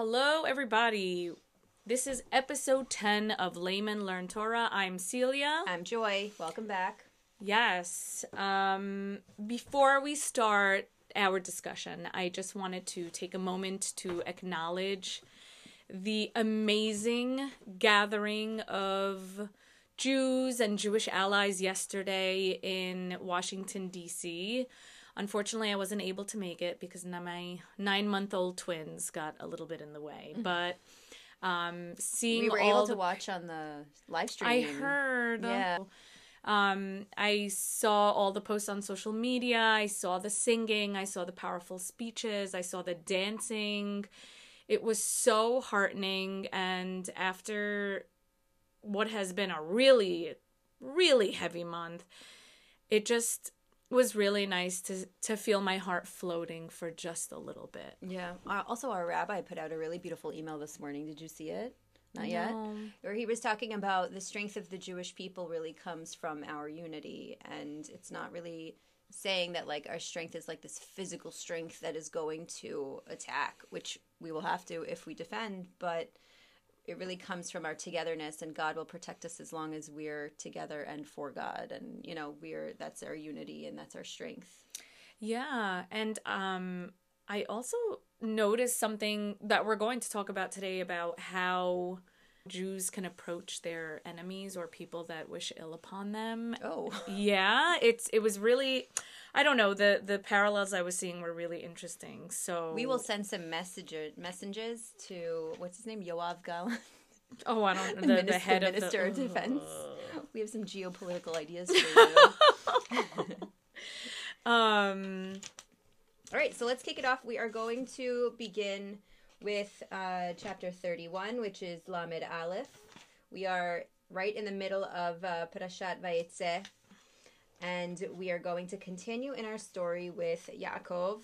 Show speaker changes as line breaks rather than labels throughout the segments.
Hello, everybody. This is episode 10 of Layman Learn Torah. I'm Sylia.
I'm Joy. Welcome back.
Yes. Um, before we start our discussion, I just wanted to take a moment to acknowledge the amazing gathering of Jews and Jewish allies yesterday in Washington, D.C. Unfortunately, I wasn't able to make it because my nine month old twins got a little bit in the way. But um, seeing
We were
all
able
the
to watch on the live stream.
I heard.
Yeah.
Um, I saw all the posts on social media. I saw the singing. I saw the powerful speeches. I saw the dancing. It was so heartening. And after what has been a really, really heavy month, it just was really nice to to feel my heart floating for just a little bit.
Yeah. Uh, Also, our rabbi put out a really beautiful email this morning. Did you see it? Not yet.
No.
Where he was talking about the strength of the Jewish people really comes from our unity, and it's not really saying that like our strength is like this physical strength that is going to attack, which we will have to if we defend, but it really comes from our togetherness and God will protect us as long as we're together and for God and you know we're that's our unity and that's our strength.
Yeah, and um I also noticed something that we're going to talk about today about how Jews can approach their enemies or people that wish ill upon them.
Oh.
Yeah, it's it was really I don't know, the the parallels I was seeing were really interesting. So
We will send some messenger messages to what's his name, Yoav Gallant,
Oh, I don't
the,
the, the,
minister,
head of
minister
the
of defense.
Ugh.
We have some geopolitical ideas for you.
Um
All right, so let's kick it off. We are going to begin with uh, chapter 31, which is Lamed Aleph. We are right in the middle of uh, Parashat Vayetze, and we are going to continue in our story with Yaakov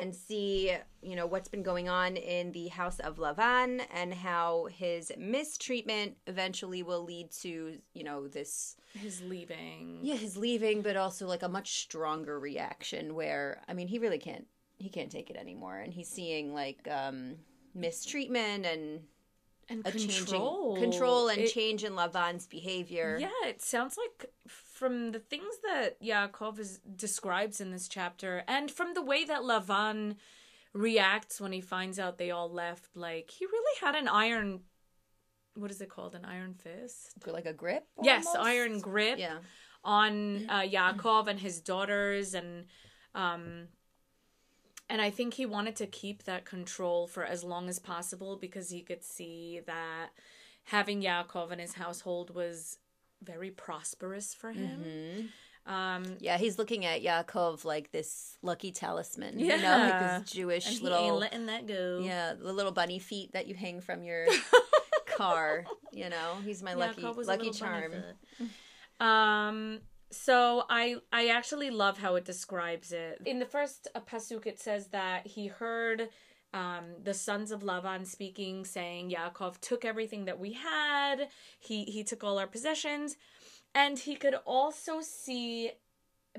and see, you know, what's been going on in the house of Lavan and how his mistreatment eventually will lead to, you know, this
his leaving.
yeah, his leaving, but also like a much stronger reaction where I mean he really can't he can't take it anymore and he's seeing like um mistreatment and
And
a
control.
changing control and
It-
change in Lavan's behavior.
Yeah, it sounds like from the things that Yaakov is, describes in this chapter, and from the way that Lavan reacts when he finds out they all left, like he really had an iron. What is it called? An iron fist?
Like a grip?
Yes, iron grip
Yeah.
on uh, Yaakov and his daughters, and um, and I think he wanted to keep that control for as long as possible because he could see that having Yaakov in his household was very prosperous for him.
Mm-hmm.
Um,
Yeah, he's looking at Yaakov like this lucky talisman. You know, like this Jewish
and
little
ain't letting that go.
Yeah, the little bunny feet that you hang from your car. You know, he's my lucky
Yaakov
lucky
bunny
charm.
Um. So I I actually love how it describes it. In the first uh, pasuk, it says that he heard um, the sons of Lavan speaking, saying Yaakov took everything that we had. He he took all our possessions, and he could also see.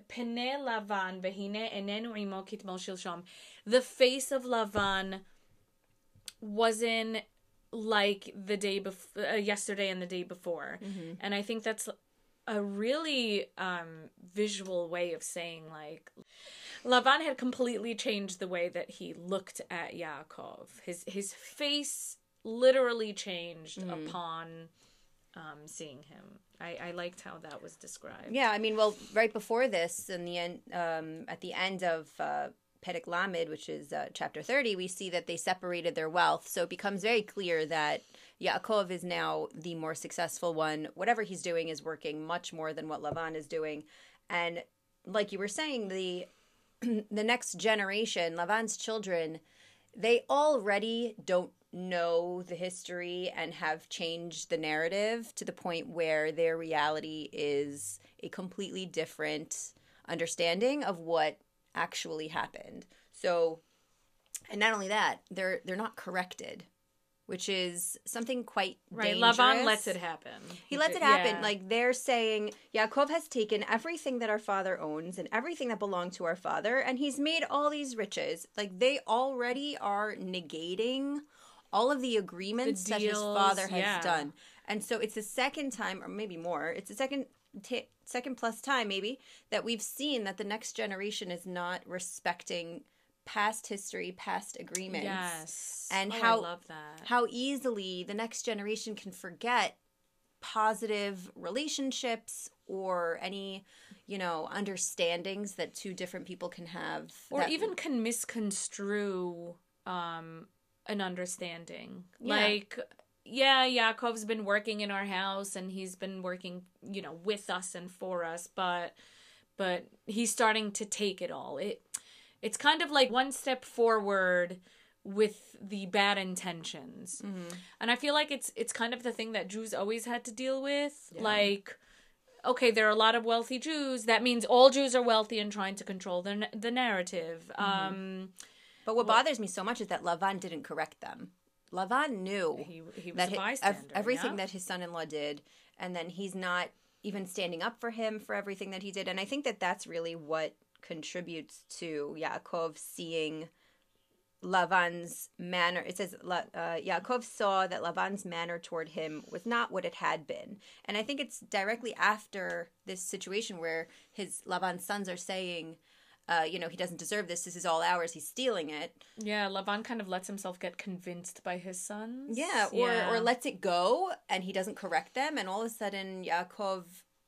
Pene Lavan vehine enenu imo kitmol shilshom. The face of Lavan wasn't like the day before, uh, yesterday and the day before,
Mm-hmm.
and I think that's a really um, visual way of saying like Lavan had completely changed the way that he looked at Yaakov. His his face literally changed
Mm-hmm.
upon um, seeing him. I, I liked how that was described.
Yeah, I mean, well, right before this, in the end, um, at the end of uh, Lamed, which is uh, chapter thirty, we see that they separated their wealth. So it becomes very clear that Yaakov is now the more successful one. Whatever he's doing is working much more than what Lavan is doing, and like you were saying, the the next generation, Lavan's children, they already don't know the history and have changed the narrative to the point where their reality is a completely different understanding of what actually happened. So and not only that, they're they're not corrected, which is something quite
Right,
dangerous.
Lavan lets it happen.
He lets it happen.
Yeah.
Like they're saying, Yaakov has taken everything that our father owns and everything that belonged to our father, and he's made all these riches. Like they already are negating all of the agreements that his father has
yeah.
done. And so it's the second time, or maybe more, it's the second. T- second plus time maybe that we've seen that the next generation is not respecting past history past agreements
Yes.
and
Oh,
how
I love that.
how easily the next generation can forget positive relationships or any you know understandings that two different people can have
or
that-
even can misconstrue um an understanding
Yeah.
like yeah Yaakov's been working in our house and he's been working you know with us and for us but but he's starting to take it all it it's kind of like one step forward with the bad intentions.
Mhm.
and i feel like it's it's kind of the thing that jews always had to deal with.
Yeah.
like okay there are a lot of wealthy jews. That means all jews are wealthy and trying to control the, the narrative. Um
but what bothers me so much is that lavan didn't correct them. Lavan knew
he, he was
that ev- everything
yeah?
that his son-in-law did and then he's not even standing up for him for everything that he did. And i think that that's really what contributes to yaakov seeing lavan's manner. It says uh, yaakov saw that lavan's manner toward him was not what it had been. And i think it's directly after this situation where his lavan's sons are saying uh, you know he doesn't deserve this this is all ours he's stealing it.
Yeah lavan kind of lets himself get convinced by his sons.
Yeah, or
Yeah.
or lets it go and he doesn't correct them, and all of a sudden Yaakov,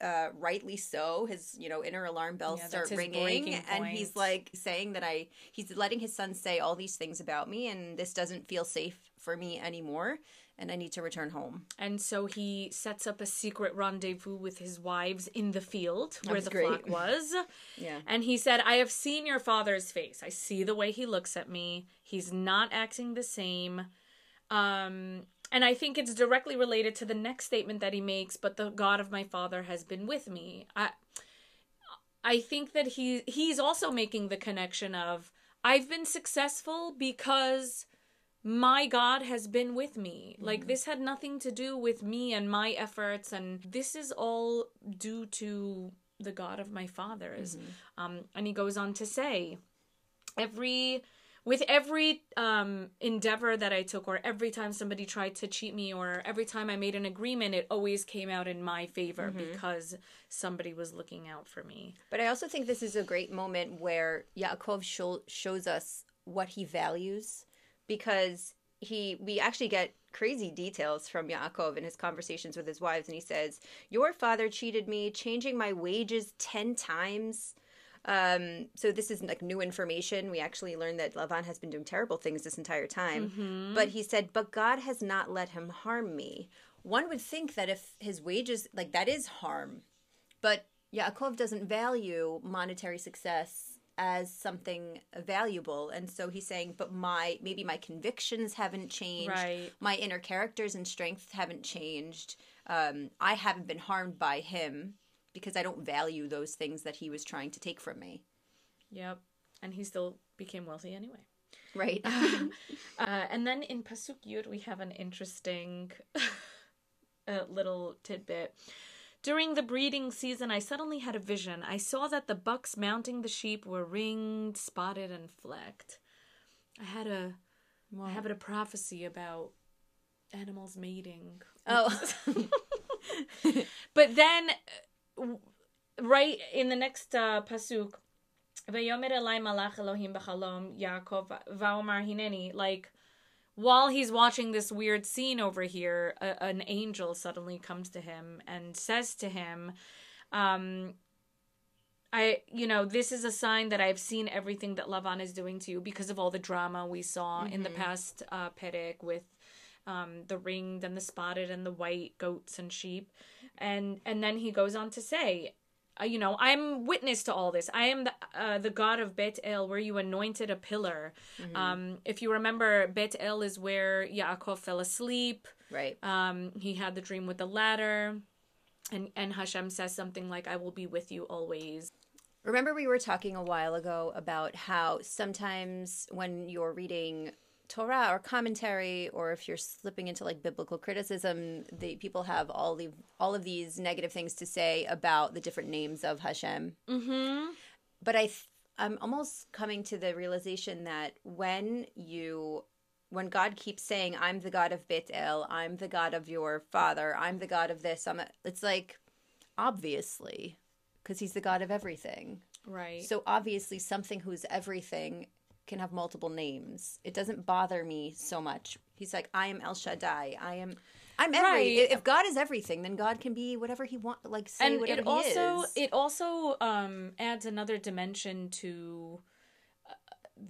uh, rightly so, his you know inner alarm bells
Yeah,
start ringing, and he's like saying that I he's letting his son say all these things about me, and this doesn't feel safe for me anymore, and I need to return home.
and so he sets up a secret rendezvous with his wives in the field where the
great.
flock was
Yeah,
And he said, I have seen your father's face. I see the way he looks at me. He's not acting the same. Um, and I think it's directly related to the next statement that he makes, but the God of my father has been with me. I I think that he he's also making the connection of I've been successful because my God has been with me. Like this had nothing to do with me and my efforts and this is all due to the God of my fathers. Um and he goes on to say every with every um endeavor that I took or every time somebody tried to cheat me or every time I made an agreement it always came out in my favor because somebody was looking out for me.
but I also think this is a great moment where Yaakov show, shows us what he values, because he we actually get crazy details from Yaakov in his conversations with his wives, and he says, "Your father cheated me, changing my wages ten times." Um, so this is like new information. We actually learned that Lavan has been doing terrible things this entire time. But he said, "But God has not let him harm me." One would think that if his wages, like that, is harm, but Yaakov doesn't value monetary success as something valuable, and so he's saying, "But my maybe my convictions haven't changed,
Right.
my inner characters and strengths haven't changed. Um, I haven't been harmed by him." Because I don't value those things that he was trying to take from me.
Yep. And he still became wealthy anyway.
Right.
Uh, and then in Pasuk Yud, we have an interesting uh, little tidbit. During the breeding season, I suddenly had a vision. I saw that the bucks mounting the sheep were ringed, spotted, and flecked. I had a, I have a prophecy about animals mating.
oh.
But then, uh, w- right in the next uh, pasuk, "Vayomer elai malach Elohim b'chalom Yaakov va'omar hineni." Like while he's watching this weird scene over here, a, an angel suddenly comes to him and says to him, um, "I, you know, this is a sign that I've seen everything that Lavan is doing to you because of all the drama we saw in the past uh, Perek with." um, the ringed and the spotted and the white goats and sheep, and and then he goes on to say, uh, you know, I'm witness to all this. I am the uh, the God of Bet El, where you anointed a pillar. Um, if you remember, Bet El is where Yaakov fell asleep.
right.
Um, he had the dream with the ladder, and and Hashem says something like, "I will be with you always."
Remember, we were talking a while ago about how sometimes when you're reading Torah or commentary, or if you're slipping into like biblical criticism, the people have all the all of these negative things to say about the different names of Hashem.
Mm-hmm.
But I, th- I'm almost coming to the realization that when you when God keeps saying, "I'm the God of Bet El, I'm the God of your father, I'm the God of this," I'm it's like obviously because he's the God of everything.
Right.
So obviously, something who's everything can have multiple names. It doesn't bother me so much. He's like, I am El Shaddai. I am. I'm every.
Right.
If God is everything, then God can be whatever He wants. Like say
and
whatever
it also
He is.
it also um adds another dimension to uh,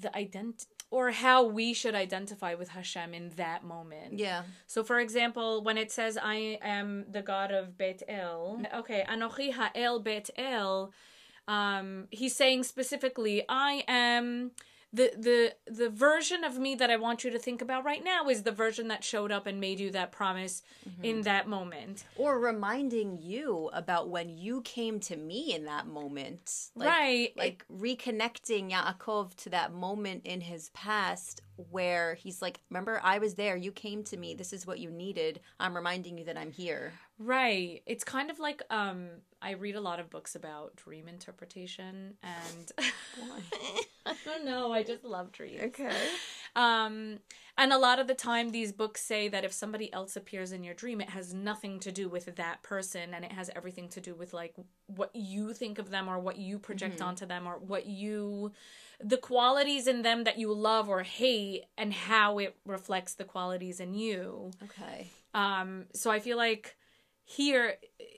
the ident or how we should identify with Hashem in that moment.
yeah.
So, for example, when it says, I am the God of Bet El, okay, Anochi Ha'el Bet El, um, he's saying specifically, I am. The, the the version of me that I want you to think about right now is the version that showed up and made you that promise mm-hmm. in that moment.
Or reminding you about when you came to me in that moment. Like,
right.
Like reconnecting Yaakov to that moment in his past where he's like, Remember, I was there. You came to me. This is what you needed. I'm reminding you that I'm here.
Right. It's kind of like um I read a lot of books about dream interpretation and I don't know, I just love dreams.
Okay.
Um and a lot of the time these books say that if somebody else appears in your dream it has nothing to do with that person and it has everything to do with like what you think of them or what you project onto them or what you the qualities in them that you love or hate and how it reflects the qualities in you.
Okay.
Um, so I feel like here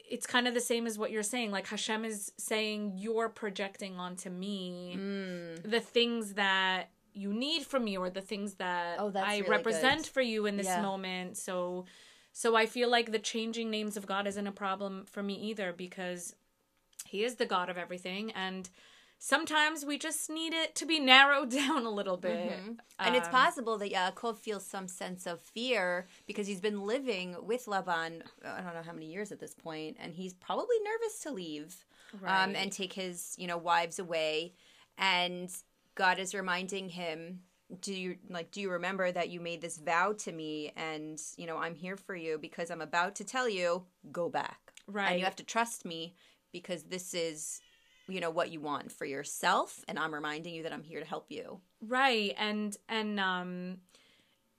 it's kind of the same as what you're saying. Like Hashem is saying, you're projecting onto me
Mm.
the things that you need from me or the things that
Oh,
I
really
represent
good.
for you in this
Yeah.
moment. So so I feel like the changing names of God isn't a problem for me either because he is the God of everything and sometimes we just need it to be narrowed down a little bit.
And it's
Um,
possible that Yaakov feels some sense of fear because he's been living with Laban, I don't know how many years at this point, and he's probably nervous to leave um, and take his, you know, wives away. And God is reminding him, do you like do you remember that you made this vow to me and you know i'm here for you because i'm about to tell you go back
Right.
and you have to trust me because this is you know what you want for yourself and i'm reminding you that i'm here to help you.
Right, and and um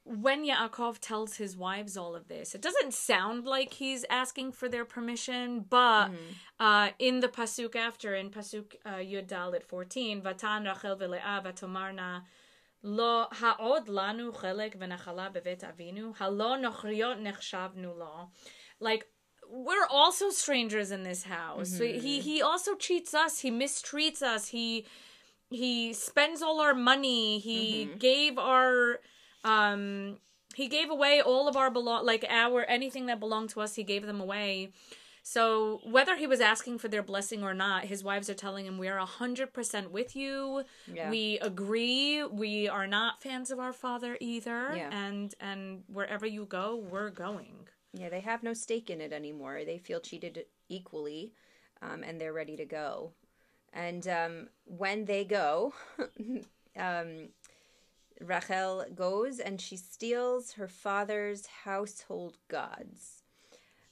when Yaakov tells his wives all of this, it doesn't sound like he's asking for their permission, but uh, in the pasuk after, in pasuk uh, Yud Dalet fourteen, Vatan Rachel v'Leah v'tomarna lo ha'od lanu chelek v'nachala bevet avinu halo nochriot nechshavnu lo, like we're also strangers in this house. He he also cheats us. He mistreats us. He he spends all our money he gave our um he gave away all of our belong like our anything that belonged to us he gave them away so whether he was asking for their blessing or not his wives are telling him we are 100% with you
Yeah.
we agree we are not fans of our father either
Yeah.
and and wherever you go we're going
Yeah, they have no stake in it anymore. They feel cheated equally, um, and they're ready to go. And um, when they go, um, Rachel goes and she steals her father's household gods.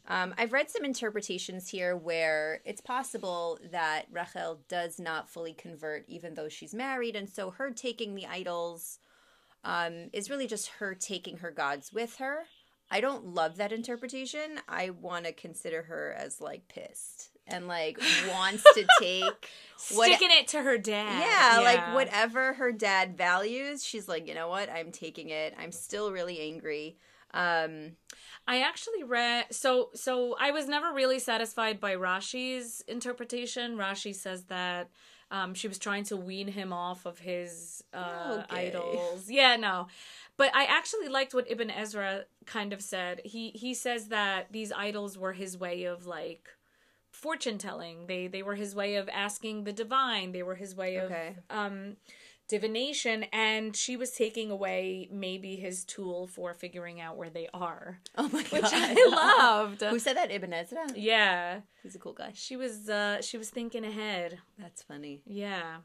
Um, I've read some interpretations here where it's possible that Rachel does not fully convert, even though she's married, and so her taking the idols um, is really just her taking her gods with her. I don't love that interpretation. I want to consider her as like pissed and like wants to take what
sticking it to her dad
yeah, like whatever her dad values, she's like, you know what? I'm taking it. I'm still really angry. Um,
I actually read so so I was never really satisfied by Rashi's interpretation. Rashi says that um, she was trying to wean him off of his uh,
Okay.
idols. Yeah, no. But I actually liked what Ibn Ezra kind of said. He he says that these idols were his way of like fortune telling. They they were his way of asking the divine. They were his way of
Okay.
um divination and she was taking away maybe his tool for figuring out where they are
oh my god,
which I loved.
Who said that? Ibn Ezra.
Yeah,
He's a cool guy.
she was uh she was thinking ahead.
That's funny.
Yeah.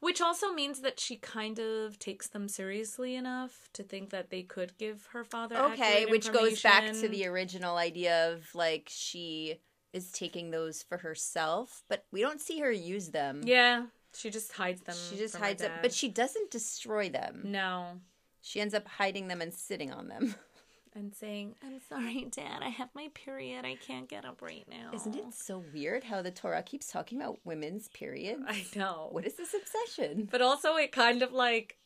Which also means that she kind of takes them seriously enough to think that they could give her father
Okay, which goes back to the original idea of like she is taking those for herself, but we don't see her use them.
Yeah, she just hides them.
She just hides
dad.
but she doesn't destroy them.
No.
She ends up hiding them and sitting on them.
and saying, I'm sorry, Dad, I have my period. I can't get up right now.
Isn't it so weird how the Torah keeps talking about women's periods?
I know.
What is this obsession?
But also, it kind of like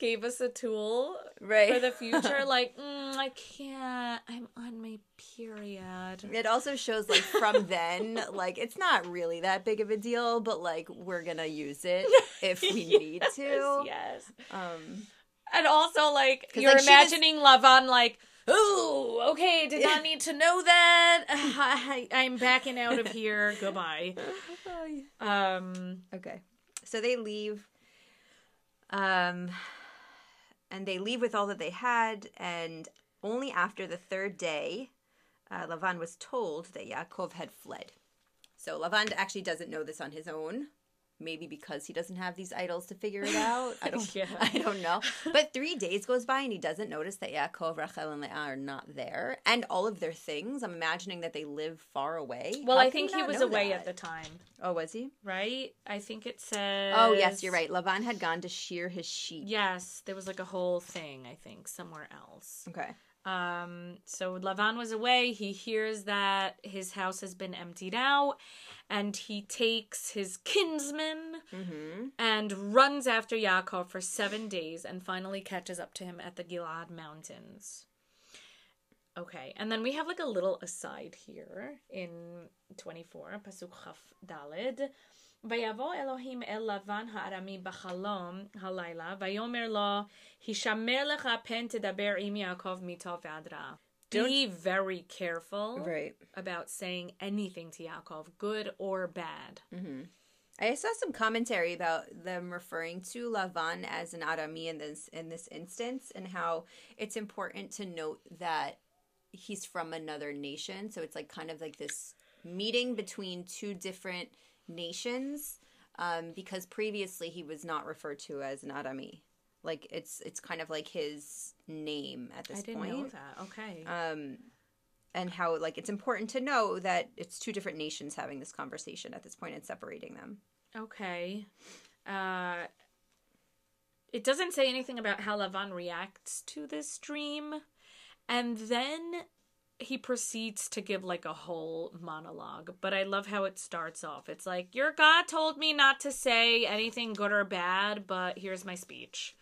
gave us a tool
Right.
for the future. like, mm, I can't. I'm on my period.
It also shows like from then, like it's not really that big of a deal, but like we're gonna use it if we need to.
Yes.
Um
And also, like, you're
like, she was-
imagining Lavan like, oh, okay, did not need to know that. I, I'm backing out of here. Goodbye. Um,
Okay. So they leave. Um and they leave with all that they had and only after the third day uh, Lavan was told that Yaakov had fled. So Lavan actually doesn't know this on his own. Maybe because he doesn't have these idols to figure it out. I don't
Yeah.
I don't know. But three days goes by and he doesn't notice that Yaakov, Rachel, and Leah are not there. And all of their things. I'm imagining that they live far away.
well,
How
I think he was away
that?
at the time,
Oh, was he?
right? I think it says.
Oh, yes, you're right. Lavan had gone to shear his sheep.
Yes, there was like a whole thing, I think, somewhere else.
Okay.
Um, so Lavan was away. He hears that his house has been emptied out, and he takes his kinsman
Mm-hmm.
and runs after Yaakov for seven days and finally catches up to him at the Gilad Mountains. Okay, and then we have like a little aside here in 24, Pasuk Chaf Dalid. ויבוא אלוהים אל לבן הארמי בחלום הלילה, ויאמר לו, הישמר לך פן תדבר עם יעקב מטוב ועד רע. Be very careful
Right.
about saying anything to Yaakov, good or bad.
I saw some commentary about them referring to Lavan as an Arami in this in this instance, and how it's important to note that he's from another nation. So it's like kind of like this meeting between two different nations, um, because previously he was not referred to as an Arami. Like it's it's kind of like his name at this
I didn't
point.
know that. Okay.
um, and how like it's important to know that it's two different nations having this conversation at this point and separating them.
Okay. Uh, it doesn't say anything about how Lavan reacts to this dream. And then he proceeds to give like a whole monologue. But I love how it starts off. It's like, Your God told me not to say anything good or bad, but here's my speech.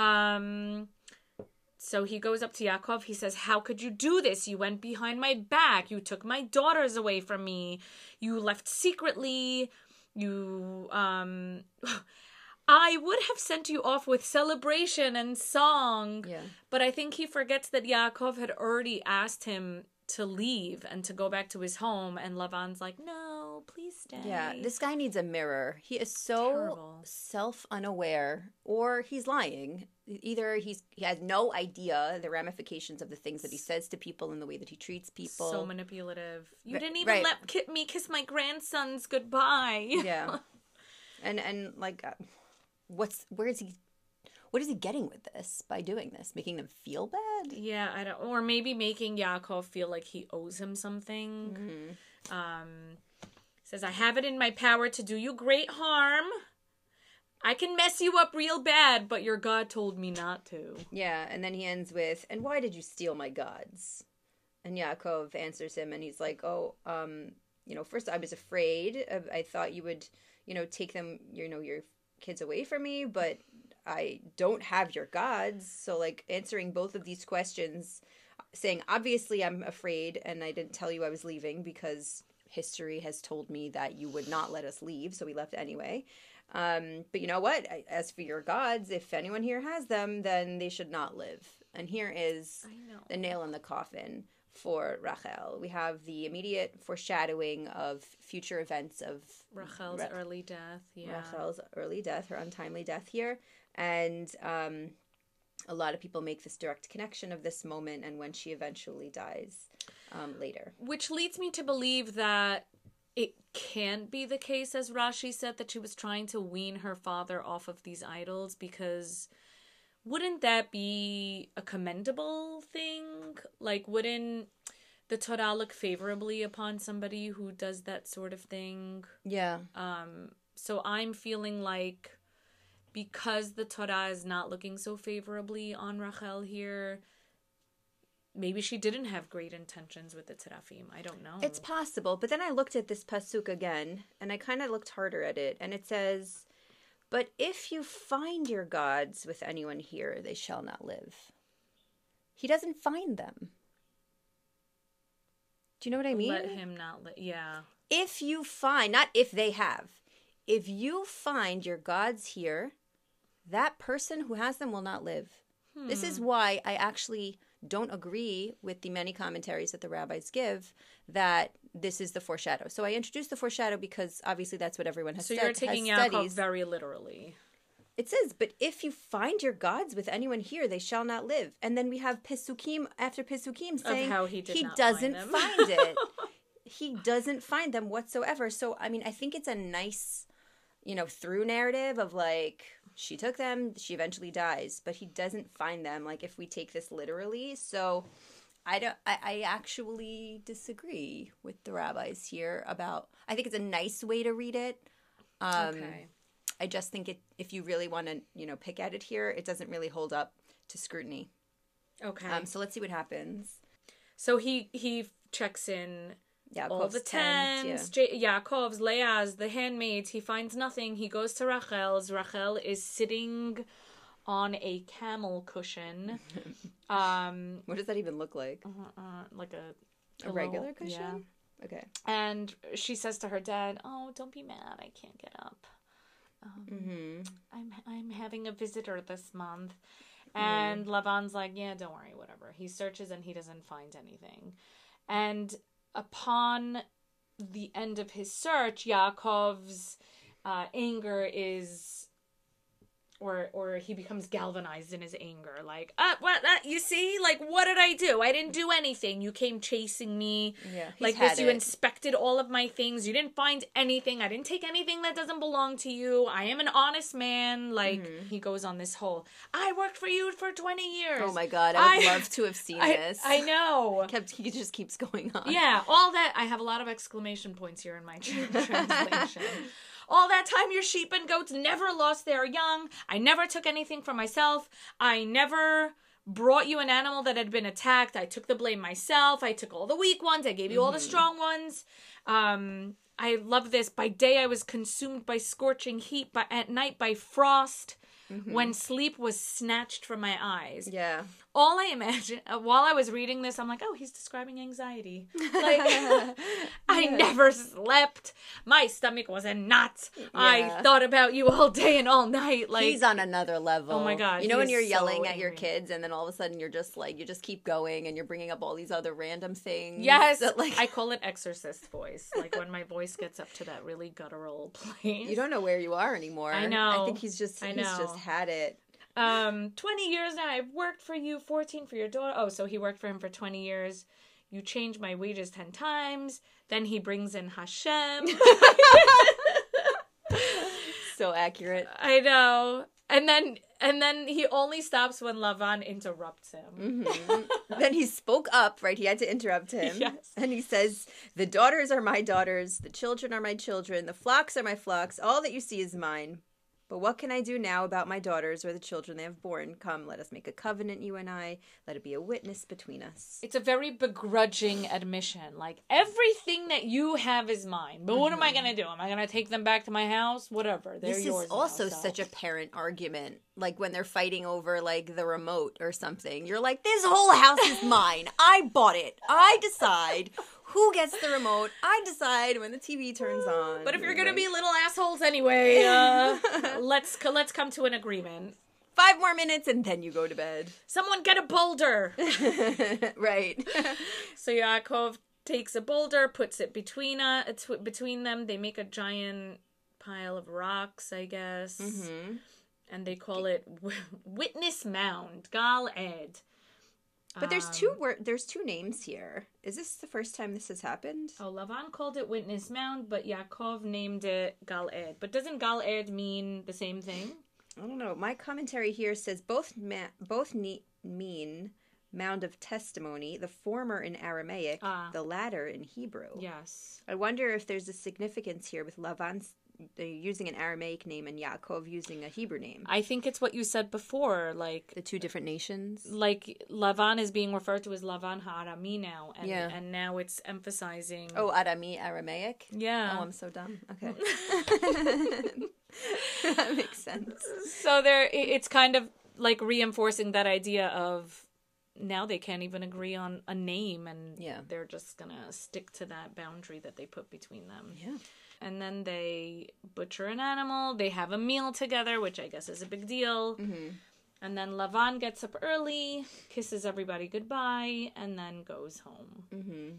Um. So he goes up to Yaakov. He says, How could you do this? You went behind my back. You took my daughters away from me. You left secretly. You, um, I would have sent you off with celebration and song.
Yeah.
But I think he forgets that Yaakov had already asked him to leave and to go back to his home. And Lavan's like, No, please stay.
Yeah, this guy needs a mirror. He is so
Terrible.
self unaware, or he's lying. Either he's he has no idea the ramifications of the things that he says to people and the way that he treats people.
So manipulative. You didn't even
right.
let me kiss my grandsons goodbye.
yeah, and and like, uh, what's where is he? What is he getting with this by doing this? Making them feel bad?
Yeah, I don't, or maybe making Yaakov feel like he owes him something.
Mm-hmm.
Um, says, "I have it in my power to do you great harm. I can mess you up real bad, but your God told me not to."
Yeah, and then he ends with, "And why did you steal my gods?" And Yaakov answers him, and he's like, "Oh, um, you know, first I was afraid. Of, I thought you would, you know, take them, you know, your kids away from me, but I don't have your gods. So, like, answering both of these questions, saying, obviously, I'm afraid, and I didn't tell you I was leaving because history has told me that you would not let us leave, so we left anyway." Um, but you know what? As for your gods, if anyone here has them, then they should not live. And here is the nail in the coffin for Rachel. We have the immediate foreshadowing of future events of
Rachel's
Ra-
early death. Yeah.
Rachel's early death, her untimely death here. And um, a lot of people make this direct connection of this moment and when she eventually dies um, later.
Which leads me to believe that it can't be the case, as Rashi said, that she was trying to wean her father off of these idols because wouldn't that be a commendable thing? Like, wouldn't the Torah look favorably upon somebody who does that sort of thing?
Yeah.
Um, so I'm feeling like because the Torah is not looking so favorably on Rachel here, maybe she didn't have great intentions with the Terafim. I don't know.
It's possible, but then I looked at this pasuk again, and I kind of looked harder at it, and it says, "But if you find your gods with anyone here, they shall not live." He doesn't find them. Do you know what I mean?
Let him not yeah.
if you find, not if they have, if you find your gods here, that person who has them will not live. This is hmm. why I actually don't agree with the many commentaries that the rabbis give that this is the foreshadow. So I introduced the foreshadow because obviously that's what everyone has
So
stud-
you're taking Yaakov very literally.
It says, but if you find your gods with anyone here, they shall not live. And then we have Pesukim after Pesukim saying
how he find
doesn't
them.
find it. he doesn't find them whatsoever. So I mean, I think it's a nice, you know, through narrative of like she took them, she eventually dies, but he doesn't find them. Like if we take this literally, so I don't. I, I actually disagree with the rabbis here about. I think it's a nice way to read it. Um,
okay.
I just think it if you really want to, you know, pick at it here, it doesn't really hold up to scrutiny.
Okay.
Um, so let's see what happens.
so he he checks in
Yeah,
all the tents, J- Yaakov's, Leah's, the handmaids. He finds nothing. He goes to Rachel's. Rachel is sitting on a camel cushion, um,
What does that even look like?
uh, like a
A regular cushion?
Yeah.
Okay.
And she says to her dad, "Oh, don't be mad. I can't get up. Um,
Mm-hmm.
I'm I'm having a visitor this month." And Lavan's like, "Yeah, don't worry, whatever." He searches and he doesn't find anything. And upon the end of his search, Yaakov's uh, anger is or or he becomes galvanized in his anger like uh what uh, you see like what did i do i didn't do anything you came chasing me
Yeah,
like this you inspected all of my things you didn't find anything i didn't take anything that doesn't belong to you i am an honest man like
Mm-hmm.
he goes on this whole i worked for you for 20 years
Oh my god, I would
I-
love to have seen
I,
this.
I know
kept he just keeps going on.
yeah, all that. I have a lot of exclamation points here in my tra- translation. All that time your sheep and goats never lost their young. I never took anything for myself. I never brought you an animal that had been attacked. I took the blame myself. I took all the weak ones. I gave you all the strong ones. Um, I love this. By day I was consumed by scorching heat, but at night by frost. When sleep was snatched from my eyes
Yeah.
All I imagine uh, while I was reading this, I'm like, oh, he's describing anxiety. Like, I never slept. My stomach was in knots. I thought about you all day and all night. Like,
He's on another level.
Oh my God,
You know when you're
so
yelling at your kids and then all of a sudden you're just like you just keep going and you're bringing up all these other random things.
yes,
that, like
I call it exorcist voice. Like when my voice gets up to that really guttural place.
you don't know where you are anymore.
I know.
I think he's just he's just had it.
Um, 20 years now. I've worked for you, 14 for your daughter. Oh, so he worked for him for 20 years. You changed my wages 10 times. Then he brings in Hashem.
So accurate.
I know. And then and then he only stops when Lavan interrupts him.
Mhm. then he spoke up, right? He had to interrupt him.
Yes.
And he says, The daughters are my daughters, the children are my children, the flocks are my flocks, all that you see is mine. But what can I do now about my daughters or the children they have borne? Come, let us make a covenant, you and I. Let it be a witness between us.
It's a very begrudging admission. Like everything that you have is mine. But what am I mm-hmm. gonna do? Am I gonna take them back to my house? Whatever. They're
this
yours.
is also
now, so.
such a parent argument. Like when they're fighting over like the remote or something. You're like, this whole house is mine. I bought it. I decide who gets the remote. I decide when the TV turns on.
But if you're gonna be little assholes anyway, uh, let's let's come to an agreement.
five more minutes and then you go to bed.
Someone get a boulder.
right.
So Yaakov takes a boulder, puts it between uh, it's between them. They make a giant pile of rocks, I guess,
hmm
and they call it w- Witness Mound, Gal Ed.
But there's
Um,
two wor- there's two names here. Is this the first time this has happened?
Oh, Lavan called it Witness Mound, but Yaakov named it Gal Ed. But doesn't Gal Ed mean the same thing?
I don't know. My commentary here says both ma- both ne- mean mound of testimony, the former in Aramaic,
Ah.
the latter in Hebrew.
Yes.
I wonder if there's a significance here with Lavan's using an Aramaic name and Yaakov using a Hebrew name.
I think it's what you said before, like
The two different nations.
like Lavan is being referred to as Lavan Harami now, and
Yeah.
and now it's emphasizing.
Oh, Arami, Aramaic.
yeah.
Oh, I'm so dumb. Okay. that makes sense.
so there, it's kind of like reinforcing that idea of now they can't even agree on a name, and
Yeah.
they're just gonna stick to that boundary that they put between them.
Yeah.
And then they butcher an animal. They have a meal together, which I guess is a big deal.
Mm-hmm.
And then Lavan gets up early, kisses everybody goodbye, and then goes home.
Mm-hmm.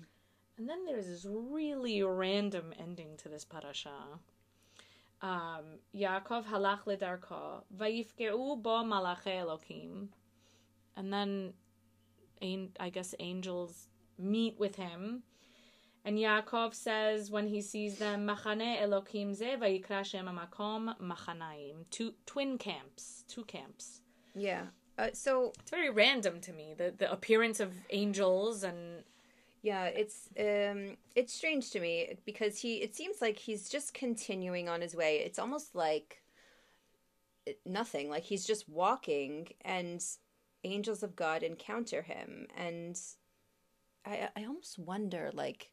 And then there's this really random ending to this parasha. Um, Yaakov halach ledarko, vayifkeu bo malache Elokim. And then, I guess angels meet with him. And Yaakov says when he sees them, Machane Elokim ze vayikra shem makom machanaim. Two twin camps, two camps.
Yeah. Uh, so
It's very random to me the the appearance of angels and
yeah, it's um it's strange to me because he it seems like he's just continuing on his way. It's almost like nothing. Like he's just walking and angels of God encounter him and I I almost wonder like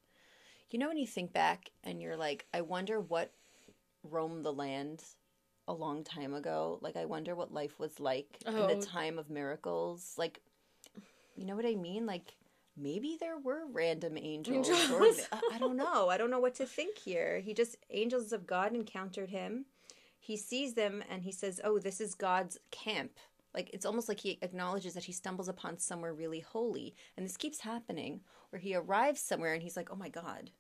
you know when you think back and you're like I wonder what roamed the land a long time ago. Like I wonder what life was like in
Oh.
the time of miracles. Like you know what I mean? Like maybe there were random angels. Or,
Angels.
I I don't know. I don't know what to think here. He just angels of God encountered him. He sees them and he says, "Oh, this is God's camp." Like it's almost like he acknowledges that he stumbles upon somewhere really holy. And this keeps happening where he arrives somewhere and he's like, "Oh my god.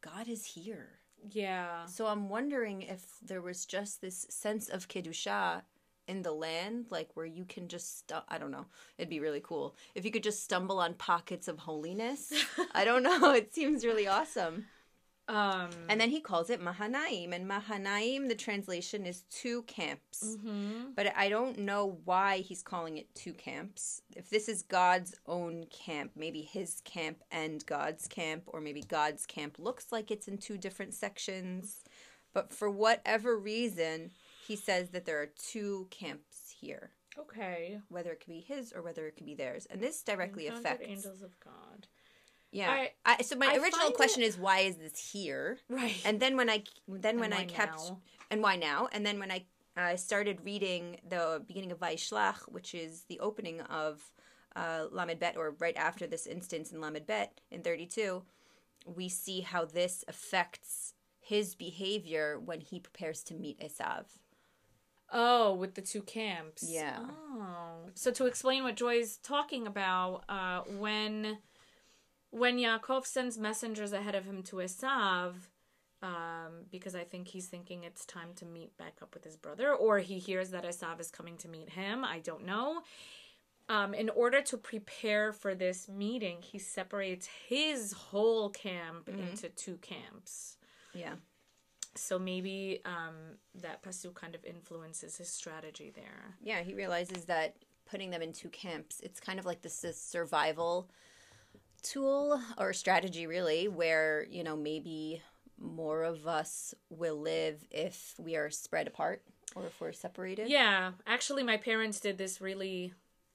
God is here."
yeah.
So I'm wondering if there was just this sense of kedusha in the land, like where you can just stu- I don't know. It'd be really cool if you could just stumble on pockets of holiness. I don't know. It seems really awesome.
Um
And then he calls it Mahanaim, and Mahanaim, the translation is two camps.
mhm.
But I don't know why he's calling it two camps. If this is God's own camp, maybe his camp and God's camp, or maybe God's camp looks like it's in two different sections. But for whatever reason, he says that there are two camps here,
Okay.
whether it could be his or whether it could be theirs. And this directly affects.
angels of God.
Yeah.
I-
I, so my
I
original question is why is this here?
Right.
And then when I then when I kept
now?
and why now? And then when I I started reading the beginning of Vayishlach, which is the opening of uh, Lamed Bet, or right after this instance in Lamed Bet in 32, we see how this affects his behavior when he prepares to meet Esav.
Oh, with the two camps.
Yeah.
Oh. So to explain what Joy's talking about, uh, when when Yaakov sends messengers ahead of him to Esav, um, because I think he's thinking it's time to meet back up with his brother, or he hears that Esav is coming to meet him. I don't know. Um, in order to prepare for this meeting, he separates his whole camp into two camps.
Yeah.
So maybe um, that pasuk kind of influences his strategy there.
Yeah, he realizes that putting them in two camps, it's kind of like this, this survival tool or strategy, really, where, you know, maybe more of us will live if we are spread apart or if we're separated.
Yeah, actually, my parents did this really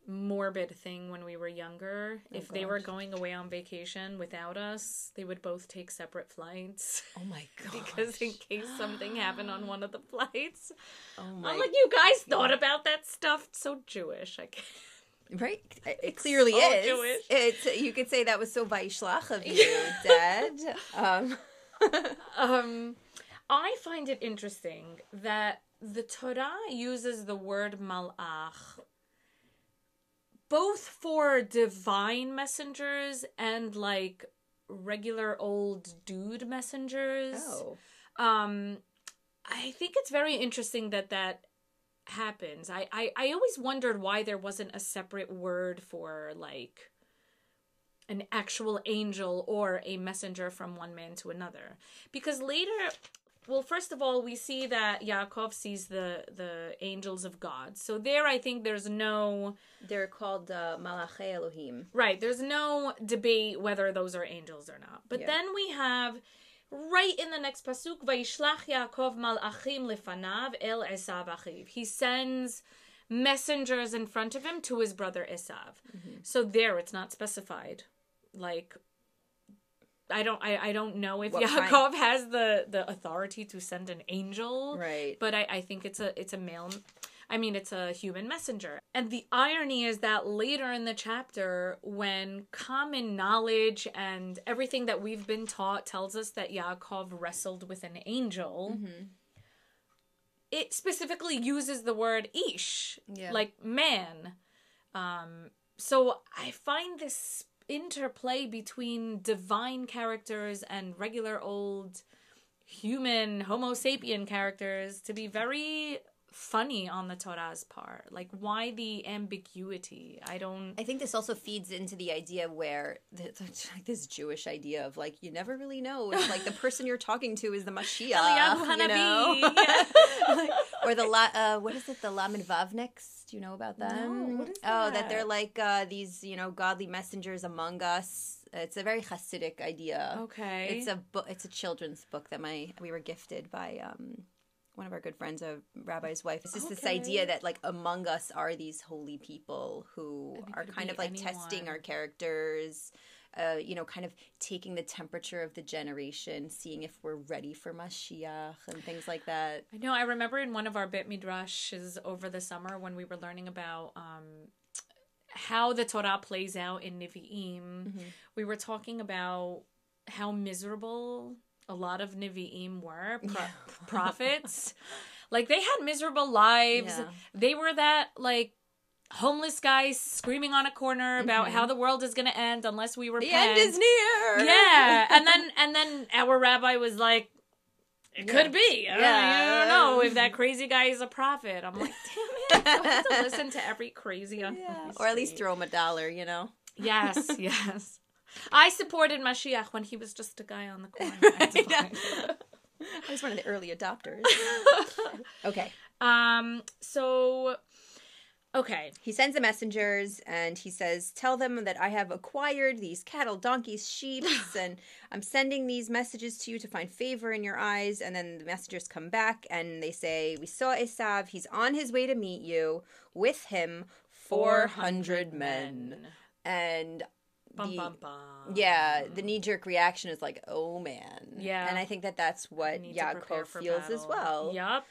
morbid thing when we were younger. Oh, if they were going away on vacation without us, they would both take separate flights.
Oh my god.
Because in case something happened on one of the flights,
oh my
I'm like, you guys thought about that stuff. So Jewish. I can't.
Right? It, it clearly
so
is.
Jewish.
It's you could say that was so vayishlach of you, Dad. Um,
Um, I find it interesting that the Torah uses the word malach both for divine messengers and like regular old dude messengers.
oh.
Um, I think it's very interesting that that happens. I, I, I always wondered why there wasn't a separate word for like an actual angel or a messenger from one man to another. Because later well, first of all, we see that Yaakov sees the the angels of God. So there I think there's no
They're called uh, Malachi Elohim.
Right. There's no debate whether those are angels or not. But
Yeah.
then we have right in the next pasuk, Vayishlach Yaakov malachim lefanav el Esav achiv. He sends messengers in front of him to his brother Esav. Mm-hmm. So there, it's not specified. Like, I don't, I, I don't know if
What kind?
Yaakov has the the authority to send an angel,
Right.
But I, I think it's a, it's a male. I mean, it's a human messenger. And the irony is that later in the chapter, when common knowledge and everything that we've been taught tells us that Yaakov wrestled with an angel,
Mm-hmm.
it specifically uses the word ish,
Yeah.
like man. Um, so I find this interplay between divine characters and regular old human Homo sapien characters to be very funny on the Torah's part. Like, why the ambiguity? I don't.
I think this also feeds into the idea where the, the, this Jewish idea of like you never really know if like the person you're talking to is the Mashiach, you know. Like, or the la, uh, what is it, the Lamed Vavniks? Do you know about them?
No,
Oh,
that?
that they're like uh, these you know godly messengers among us. It's a very Hasidic idea.
Okay.
It's a book. It's a children's book that my we were gifted by um, one of our good friends, a rabbi's wife. It's just this idea that like among us are these holy people who are kind of like testing our characters. Uh, you know, kind of taking the temperature of the generation, seeing if we're ready for Mashiach and things like that.
I know. I remember in one of our bit midrashes over the summer when we were learning about um, how the Torah plays out in Nevi'im,
Mm-hmm.
we were talking about how miserable a lot of Nevi'im were, pro- prophets. Like they had miserable lives.
Yeah.
They were that like homeless guy screaming on a corner about how the world is going to end unless we repent.
Mm-hmm. The end is near.
Yeah, and then and then our rabbi was like, "It
Yeah.
could be. I,
Yeah.
I don't know if that crazy guy is a prophet." I'm like, "Damn it! I have to listen to every crazy on
Yeah. Or at least throw him a dollar, you know?
Yes, yes. I supported Mashiach when he was just a guy on the corner.
Yeah. I was one of the early adopters. okay.
um. So, okay.
He sends the messengers and he says, Tell them that I have acquired these cattle, donkeys, sheep, and I'm sending these messages to you to find favor in your eyes. And then the messengers come back and they say, We saw Esav. He's on his way to meet you. With him, 400 men. And
Bum
the-
bum bum.
yeah, the knee jerk reaction is like, oh man.
Yeah.
And I think that that's what Yaakov feels as well.
Yup.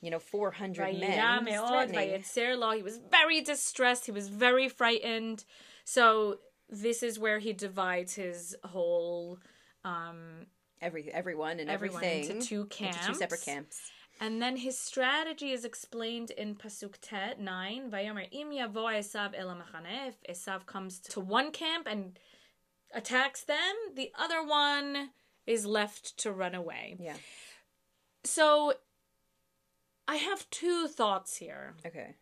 You know, 400
Vayira
men. is
me'od
threatening.
vayetzer lo. He was very distressed. He was very frightened. So this is where he divides his whole um
Every, everyone and
everyone
everything.
into two camps.
Into two separate camps.
And then his strategy is explained in Pasuk Tet 9. Vayomer im yavo Esav el. If Esav comes to one camp and attacks them, the other one is left to run away.
Yeah.
So I have two thoughts here.
Okay.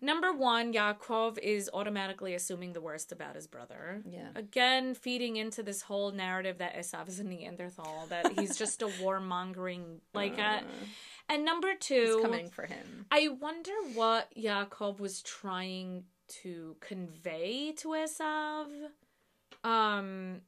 Number one, Yaakov is automatically assuming the worst about his brother.
Yeah.
Again, feeding into this whole narrative that Esav is a Neanderthal, that he's just a warmongering like. Uh, and number two,
It's coming for him.
I wonder what Yaakov was trying to convey to Esav. Um,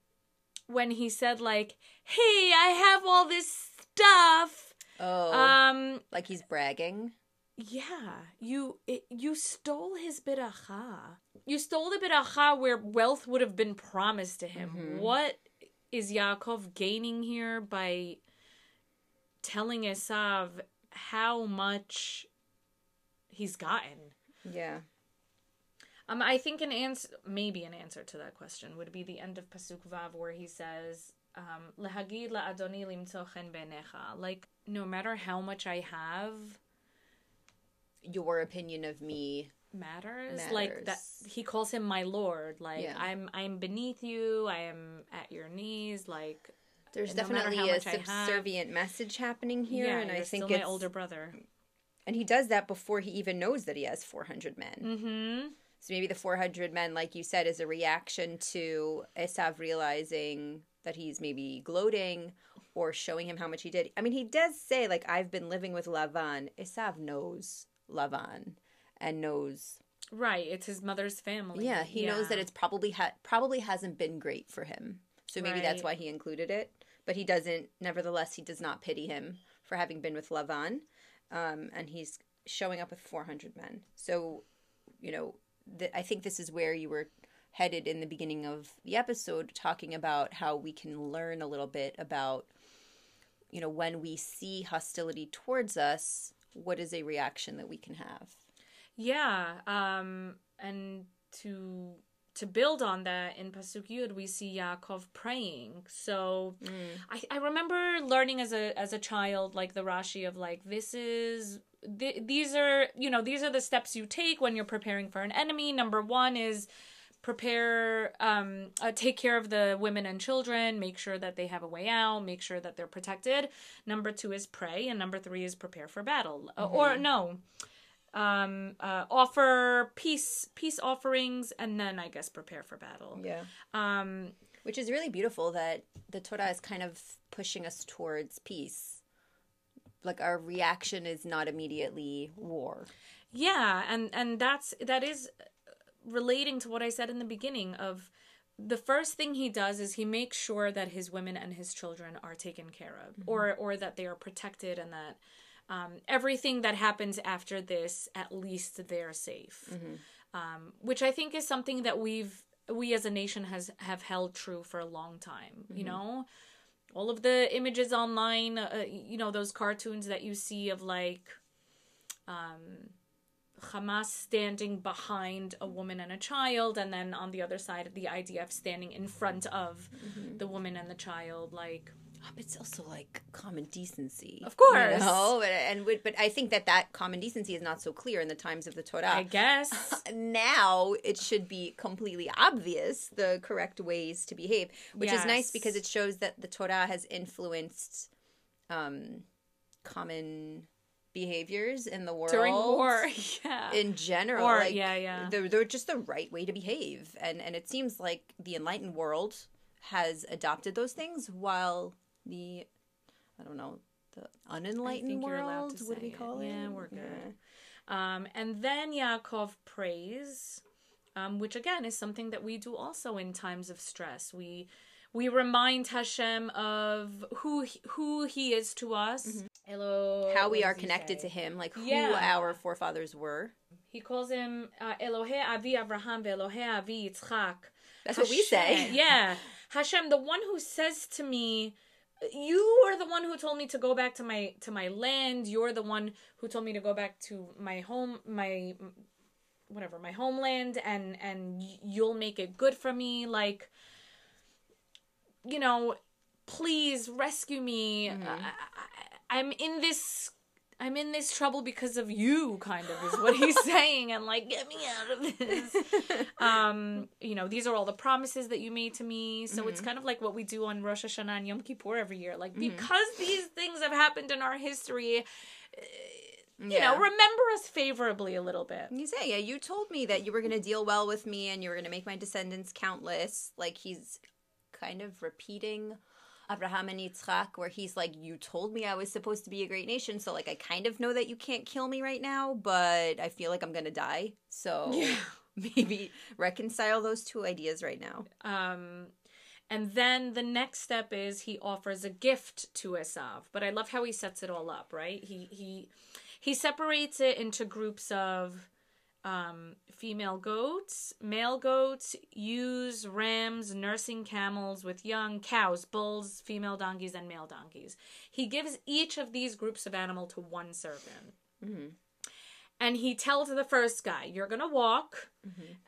when he said like, "Hey, I have all this stuff."
Oh,
Um,
like he's bragging.
Yeah, you it, you stole his biracha. You stole the biracha where wealth would have been promised to him.
Mhm.
What is Yaakov gaining here by telling Esav how much he's gotten?
Yeah.
Um, I think an answer, maybe an answer to that question, would be the end of pasuk vav, where he says, um, "Lehagid la'adoni limtzo chen beinecha." Like, no matter how much I have,
Your opinion of me.
matters. Like that, he calls him my lord. Like
Yeah.
I'm, I'm beneath you. I am at your knees. Like,
There's definitely a
I have-
subservient message happening here,
yeah,
and I think it's
my older brother.
and he does that before he even knows that he has 400 men.
Mm-hmm.
So maybe the 400 men, like you said, is a reaction to Esav realizing that he's maybe gloating or showing him how much he did. I mean, he does say, like, I've been living with Lavan. Esav knows Lavan and knows,
Right. It's his mother's family.
yeah, he knows that it's probably ha- probably hasn't been great for him. So maybe that's why he included it. but he doesn't. Nevertheless, he does not pity him for having been with Lavan, um, and he's showing up with 400 men. So, you know, th- I think this is where you were headed in the beginning of the episode, talking about how we can learn a little bit about, you know, when we see hostility towards us, what is a reaction that we can have?
Yeah, um, and to to build on that in Pasuk Yud, we see Yaakov praying. So I, I remember learning as a as a child, like the Rashi of like this is th- these are you know these are the steps you take when you're preparing for an enemy. Number one is prepare um uh, take care of the women and children make sure that they have a way out make sure that they're protected number two is pray and number three is prepare for battle Uh, or no um uh offer peace peace offerings and then i guess prepare for battle
Yeah.
um
Which is really beautiful that the Torah is kind of pushing us towards peace. Like our reaction is not immediately war.
yeah and and that's that is relating to what i said in the beginning of the first thing he does is he makes sure that his women and his children are taken care of or or that they are protected and that um, everything that happens after this at least they're safe. Um, which i think is something that we've we as a nation has have held true for a long time you know? All of the images online uh, you know those cartoons that you see of like um Hamas standing behind a woman and a child, and then on the other side, the IDF standing in front of the woman and the child. Like,
Oh, it's also like common decency.
Of course.
You know? but, and but I think that that common decency is not so clear in the times of the Torah.
I guess.
now it should be completely obvious the correct ways to behave, which is nice because it shows that the Torah has influenced um, common behaviors in the world
During war. Yeah.
in general.
Or-
like,
yeah, yeah.
They're, they're just the right way to behave, and and it seems like the enlightened world has adopted those things, while the I don't know the unenlightened
you're
world.
allowed to
what do we
say it.
call it?
Yeah, we're good. Um, and then Yaakov prays, um, which again is something that we do also in times of stress. We we remind Hashem of who he- who He is to us. Elo-
Mm-hmm. How we are connected to Him, like who
Yeah.
our forefathers were.
He calls him uh, Elohe Avi Abraham ve'Elohe Avi Yitzchak.
That's what we say.
Yeah. Hashem, the one who says to me, you are the one who told me to go back to my to my land. You're the one who told me to go back to my home, my whatever, my homeland and and you'll make it good for me like you know, please rescue me. I, I, I'm in this I'm in this trouble because of you, kind of is what he's saying, and like, get me out of this. um, you know, these are all the promises that you made to me. So it's kind of like what we do on Rosh Hashanah and Yom Kippur every year. Like, because these things have happened in our history, uh, you know, remember us favorably a little bit.
You say, yeah, you told me that you were going to deal well with me and you were going to make my descendants countless. Like he's kind of repeating Abraham and Yitzchak, where he's like, You told me I was supposed to be a great nation. So, like, I kind of know that you can't kill me right now, but I feel like I'm going to die. So, maybe reconcile those two ideas right now.
Um, and then the next step is he offers a gift to Esav. But I love how he sets it all up, right? He he he separates it into groups of um, female goats, male goats, ewes, rams, nursing camels with young cows, bulls, female donkeys, and male donkeys. He gives each of these groups of animal to one servant. And he tells the first guy, You're going to walk.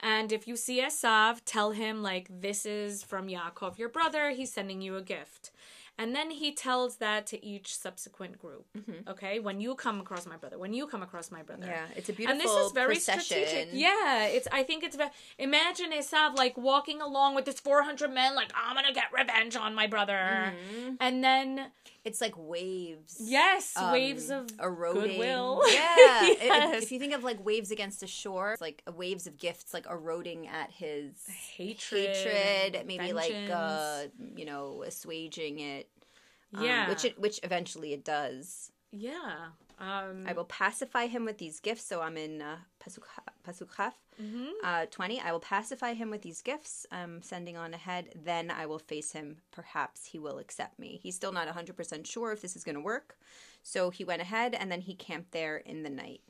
And if you see Esav, tell him, like, this is from Yaakov, your brother. He's sending you a gift. And then he tells that to each subsequent group. Okay? When you come across my brother, when you come across my brother.
Yeah, it's a
And
beautiful
this is very
procession.
strategic. Yeah, it's. I think it's. ve- Imagine Esav like walking along with this four hundred men, like I'm gonna get revenge on my brother,
Mm-hmm.
and then
It's like waves.
yes,
um,
waves of
eroding.
goodwill.
Yeah. If-
Yes.
If, you think of like waves against a shore, it's like waves of gifts like eroding at his
hatred,
hatred, maybe like uh, you know, assuaging it. um,
yeah,
which it which eventually it does.
yeah. Um,
I will pacify him with these gifts. So I'm in uh, Chaf. Uh, 20, I will pacify him with these gifts I'm sending on ahead. Then I will face him. Perhaps he will accept me. He's still not 100% sure if this is going to work. So he went ahead and then he camped there in the night.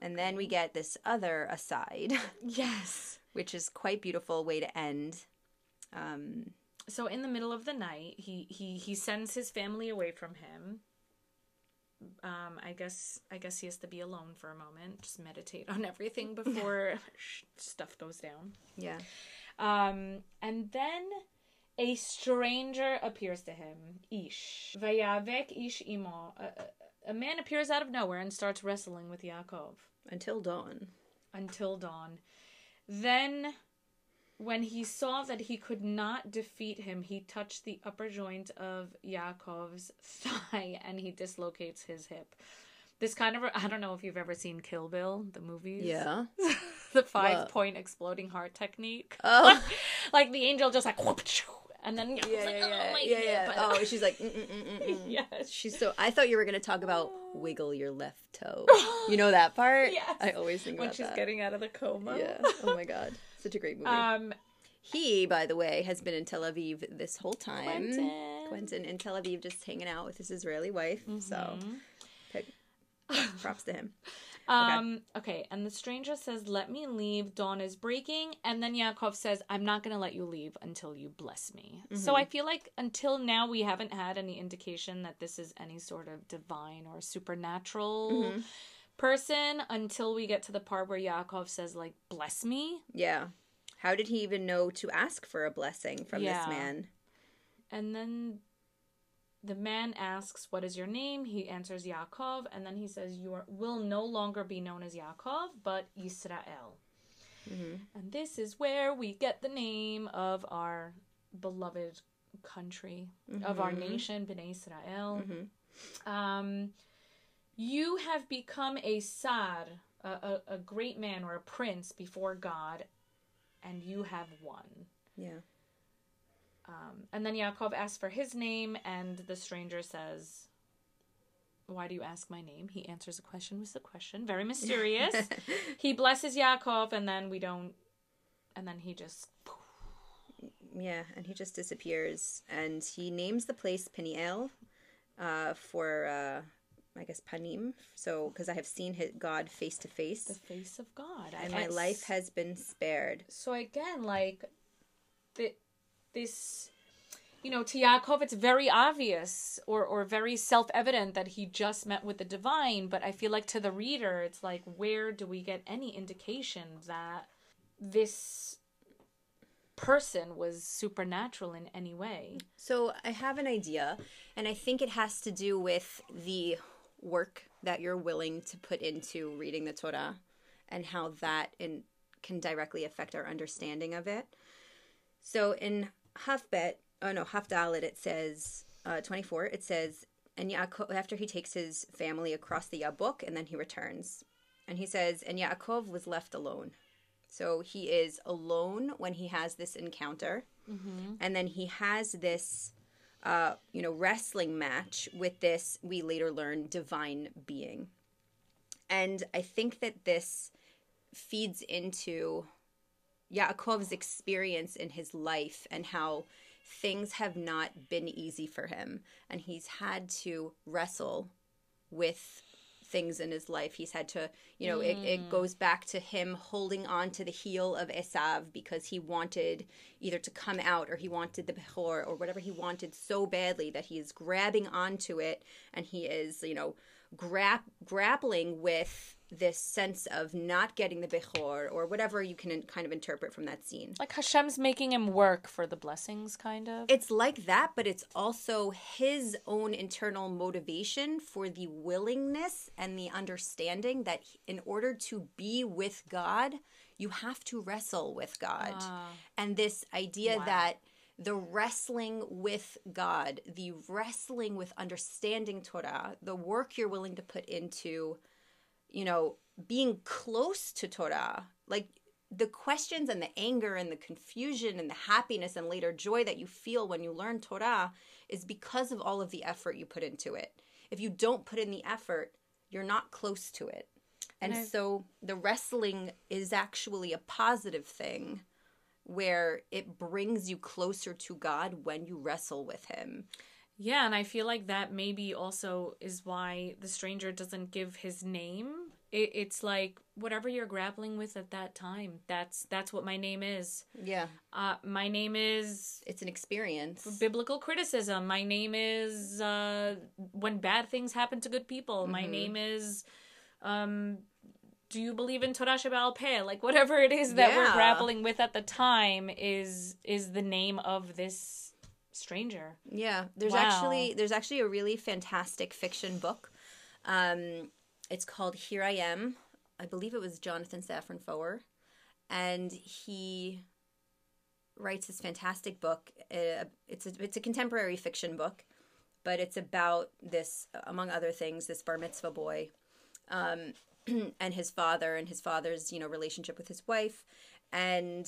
And then we get this other aside,
Yes.
which is quite beautiful way to end. Um,
So in the middle of the night, he he he sends his family away from him. Um, I guess I guess he has to be alone for a moment, just meditate on everything before stuff goes down.
yeah.
Um, and then a stranger appears to him, Ish. Vayavek Ish imo. A, a- a man appears out of nowhere and starts wrestling with Yaakov
Until dawn.
until dawn. Then, when he saw that he could not defeat him, he touched the upper joint of Yaakov's thigh and he dislocates his hip. This kind of, I don't know if you've ever seen Kill Bill, the movies.
Yeah.
the five
What?
point exploding heart technique.
Oh.
like the angel just like, whoop, and then
Yeah,
like,
yeah,
oh,
yeah, yeah, yeah. Oh, she's like, mm, mm, mm, mm,
yes.
She's so. I thought you were gonna talk about wiggle your left toe. You know that part?
Yes.
I always think
when she's
that.
getting out of the coma.
Yeah. Oh my god, such a great movie.
Um,
he, by the way, has been in Tel Aviv this whole time.
Quentin.
Quentin in Tel Aviv, just hanging out with his Israeli wife. So,
Mm-hmm.
pick, props to him.
Um, okay. and the stranger says, Let me leave. Dawn is breaking. And then Yaakov says, I'm not going to let you leave until you bless me. So I feel like until now, we haven't had any indication that this is any sort of divine or supernatural person until we get to the part where Yaakov says, like, bless me.
Yeah. How did he even know to ask for a blessing from
Yeah.
this man?
And then the man asks, What is your name? He answers Yaakov. And then he says, You are, will no longer be known as Yaakov, but Yisrael. Mm-hmm. And this is where we get the name of our beloved country, of our mm-hmm. nation, Bnei Israel. Mm-hmm. Um, you have become a Sar, a, a, a great man or a prince before God, and you have won.
Yeah.
Um, and then Yaakov asks for his name, and the stranger says, Why do you ask my name? He answers a question with the question. Very mysterious. he blesses Yaakov, and then we don't, and then he just,
Yeah, and he just disappears. And he names the place Peniel uh, for, uh, I guess, Panim. So, because I have seen his God face to face,
the
face,
face of God.
and my
I-
life has been spared.
So again, like, the, this, you know, to Yaakov, it's very obvious or, or very self evident that he just met with the divine. But I feel like to the reader, it's like, where do we get any indication that this person was supernatural in any way?
So, I have an idea, and I think it has to do with the work that you're willing to put into reading the Torah and how that in, can directly affect our understanding of it. So in Hafbet, oh no, Chaf Dalet, it says, uh, 24, it says, and Yaakov, after he takes his family across the Yabuk, and then he returns. And he says, and Yaakov was left alone. So he is alone when he has this encounter. And then he has this, uh, you know, wrestling match with this, we later learn, divine being. And I think that this feeds into Yaakov's experience in his life and how things have not been easy for him. And he's had to wrestle with things in his life. He's had to, you know, it, it mm. goes back to him holding on to the heel of Esav because he wanted either to come out or he wanted the Behor or whatever he wanted so badly that he is grabbing onto it and he is, you know, grap- grappling with this sense of not getting the Behor or whatever you can kind of interpret from that scene.
Like Hashem's making him work for the blessings, kind of.
It's like that, but it's also his own internal motivation for the willingness and the understanding that in order to be with God, you have to wrestle with God. Ah. And this idea that the wrestling with God, the wrestling with understanding Torah, the work you're willing to put into, you know, being close to Torah, like the questions and the anger and the confusion and the happiness and later joy that you feel when you learn Torah is because of all of the effort you put into it. If you don't put in the effort, you're not close to it. And
And
so the wrestling is actually a positive thing where it brings you closer to God when you wrestle with him.
Yeah, and I feel like that maybe also is why the stranger doesn't give his name. It, it's like whatever you're grappling with at that time. That's that's what my name is.
Yeah.
Uh, my name is
It's an experience.
biblical criticism. My name is uh, when bad things happen to good people. My
Mhm.
name is um, do you believe in Torah Sheba'al Peh? Like whatever it is that we're grappling with at the time is is the name of this stranger.
Yeah, there's
Wow.
actually there's actually a really fantastic fiction book. Um, it's called Here I Am. I believe it was Jonathan Safran Foer, and he writes this fantastic book. Uh, it's a it's a contemporary fiction book, but it's about this, among other things, this bar mitzvah boy, um, and his father, and his father's you know relationship with his wife, and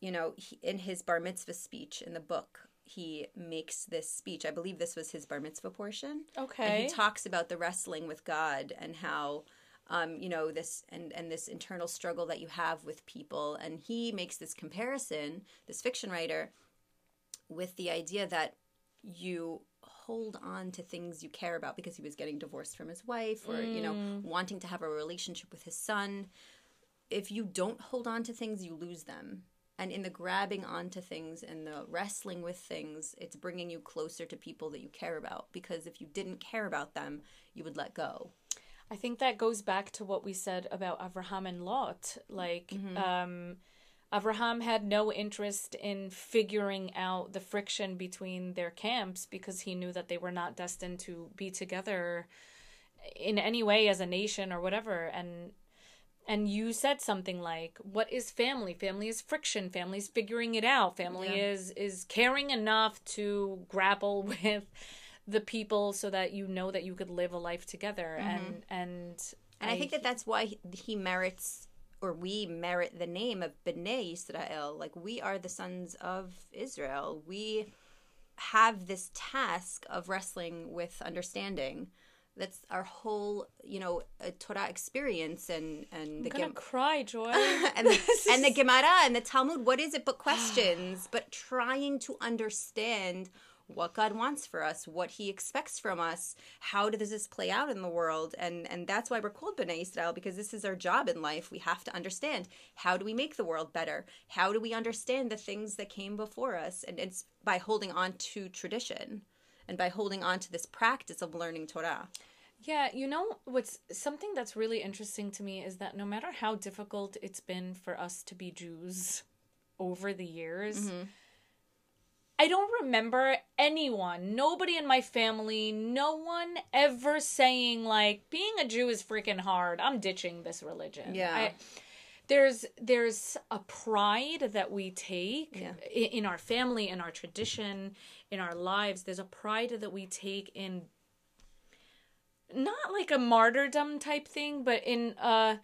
you know he, in his bar mitzvah speech in the book he makes this speech. I believe this was his bar mitzvah portion.
okay And
he talks about the wrestling with God and how, um, you know, this and and this internal struggle that you have with people. And he makes this comparison, this fiction writer, with the idea that you hold on to things you care about because he was getting divorced from his wife or you know
Mm.
wanting to have a relationship with his son if you don't hold on to things you lose them and in the grabbing onto things and the wrestling with things it's bringing you closer to people that you care about because if you didn't care about them you would let go
I think that goes back to what we said about Abraham and Lot. Like, um, Abraham had no interest in figuring out the friction between their camps because he knew that they were not destined to be together in any way as a nation or whatever. And and you said something like, "What is family? Family is friction. Family is figuring it out. Family
Yeah.
is is caring enough to grapple with." the people so that you know that you could live a life together mm-hmm. and and
and i, think that that's why he merits or we merit the name of B'nai Israel. Like we are the sons of Israel. We have this task of wrestling with understanding. That's our whole, you know, uh, Torah experience and and the Gem-
cry, Joy.
and the, and the Gemara and the Talmud. What is it but questions? but trying to understand what God wants for us, what He expects from us. How does this play out in the world? And and that's why we're called Bnei Israel because this is our job in life. We have to understand how do we make the world better? How do we understand the things that came before us? And it's by holding on to tradition and by holding on to this practice of learning Torah.
yeah, you know what's something that's really interesting to me is that no matter how difficult it's been for us to be Jews over the years, mm-hmm. I don't remember anyone, nobody in my family, no one ever saying like being a Jew is freaking hard. I'm ditching this religion.
Yeah.
I, there's there's a pride that we take
Yeah.
i- in our family, in our tradition, in our lives. There's a pride that we take in not like a martyrdom type thing, but in uh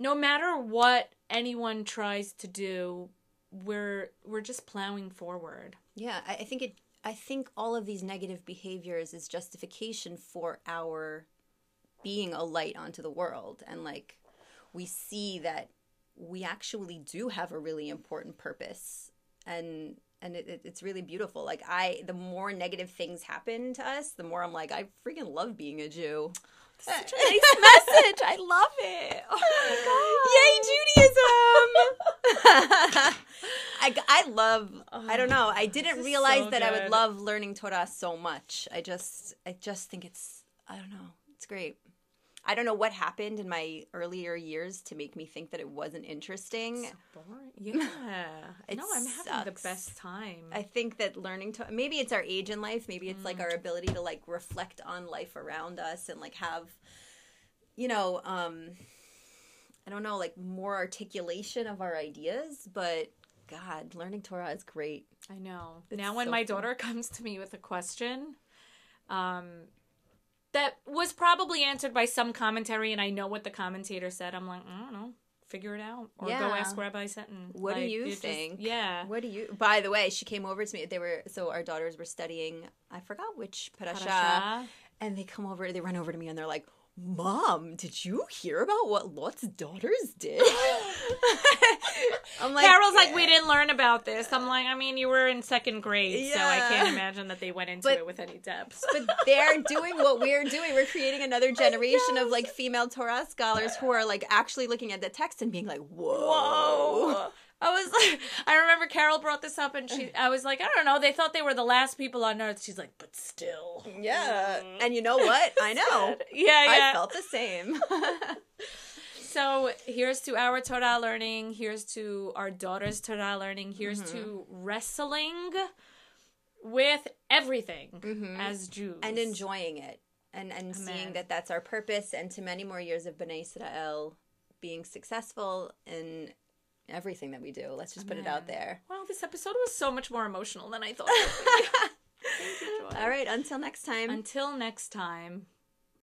no matter what anyone tries to do, we're we're just plowing forward.
Yeah, I, I think it. I think all of these negative behaviors is justification for our being a light onto the world, and like we see that we actually do have a really important purpose, and and it, it- it's really beautiful. Like I, the more negative things happen to us, the more I'm like, I freaking love being a Jew.
Such a nice message. I love it. Oh my god!
Yay, Judaism! I, I love, I don't know. I didn't realize
so
that I would love learning Torah so much. I just, I just think it's, I don't know. It's great. I don't know what happened in my earlier years to make me think that it wasn't interesting.
So boring. Yeah. No, I'm having the best time.
I think that learning to maybe it's our age in life, maybe it's
Mm.
like our ability to like reflect on life around us and like have you know, um I don't know, like more articulation of our ideas, but god, learning Torah is great.
I know.
It's
now when
so
my
fun.
daughter comes to me with a question, um that was probably answered by some commentary and I know what the commentator said, I'm like, I don't know. Figure it out. Or go ask Rabbi Seton.
What do you
it just-
think?
yeah.
What do you By the way, she came over to me. They were so our daughters were studying, I forgot which parasha,
Parasha.
and they come over, they run over to me and they're like, Mom, did you hear about what Lot's daughters did?
I'm like, Carol's like, we didn't learn about this. I'm like, I mean, you were in second grade, yeah. so I can't imagine that they went into but, it with any depth.
but they're doing what we're doing. We're creating another generation of like female Torah scholars who are like actually looking at the text and being like, whoa. Whoa.
I was like, I remember Carol brought this up, and she, I was like, I don't know. They thought they were the last people on Earth. She's like, but still,
yeah. Mm. And you know what? I know.
yeah, yeah.
I felt the same.
so here's to our Torah learning. Here's to our daughter's Torah learning. Here's mm-hmm. to wrestling with everything mm-hmm. as Jews
and enjoying it, and and Amen. seeing that that's our purpose, and to many more years of Bnei Israel being successful in everything that we do. Let's just put it out there.
Well, this episode was so much more emotional than I thought.
All right, until next time.
Until next time.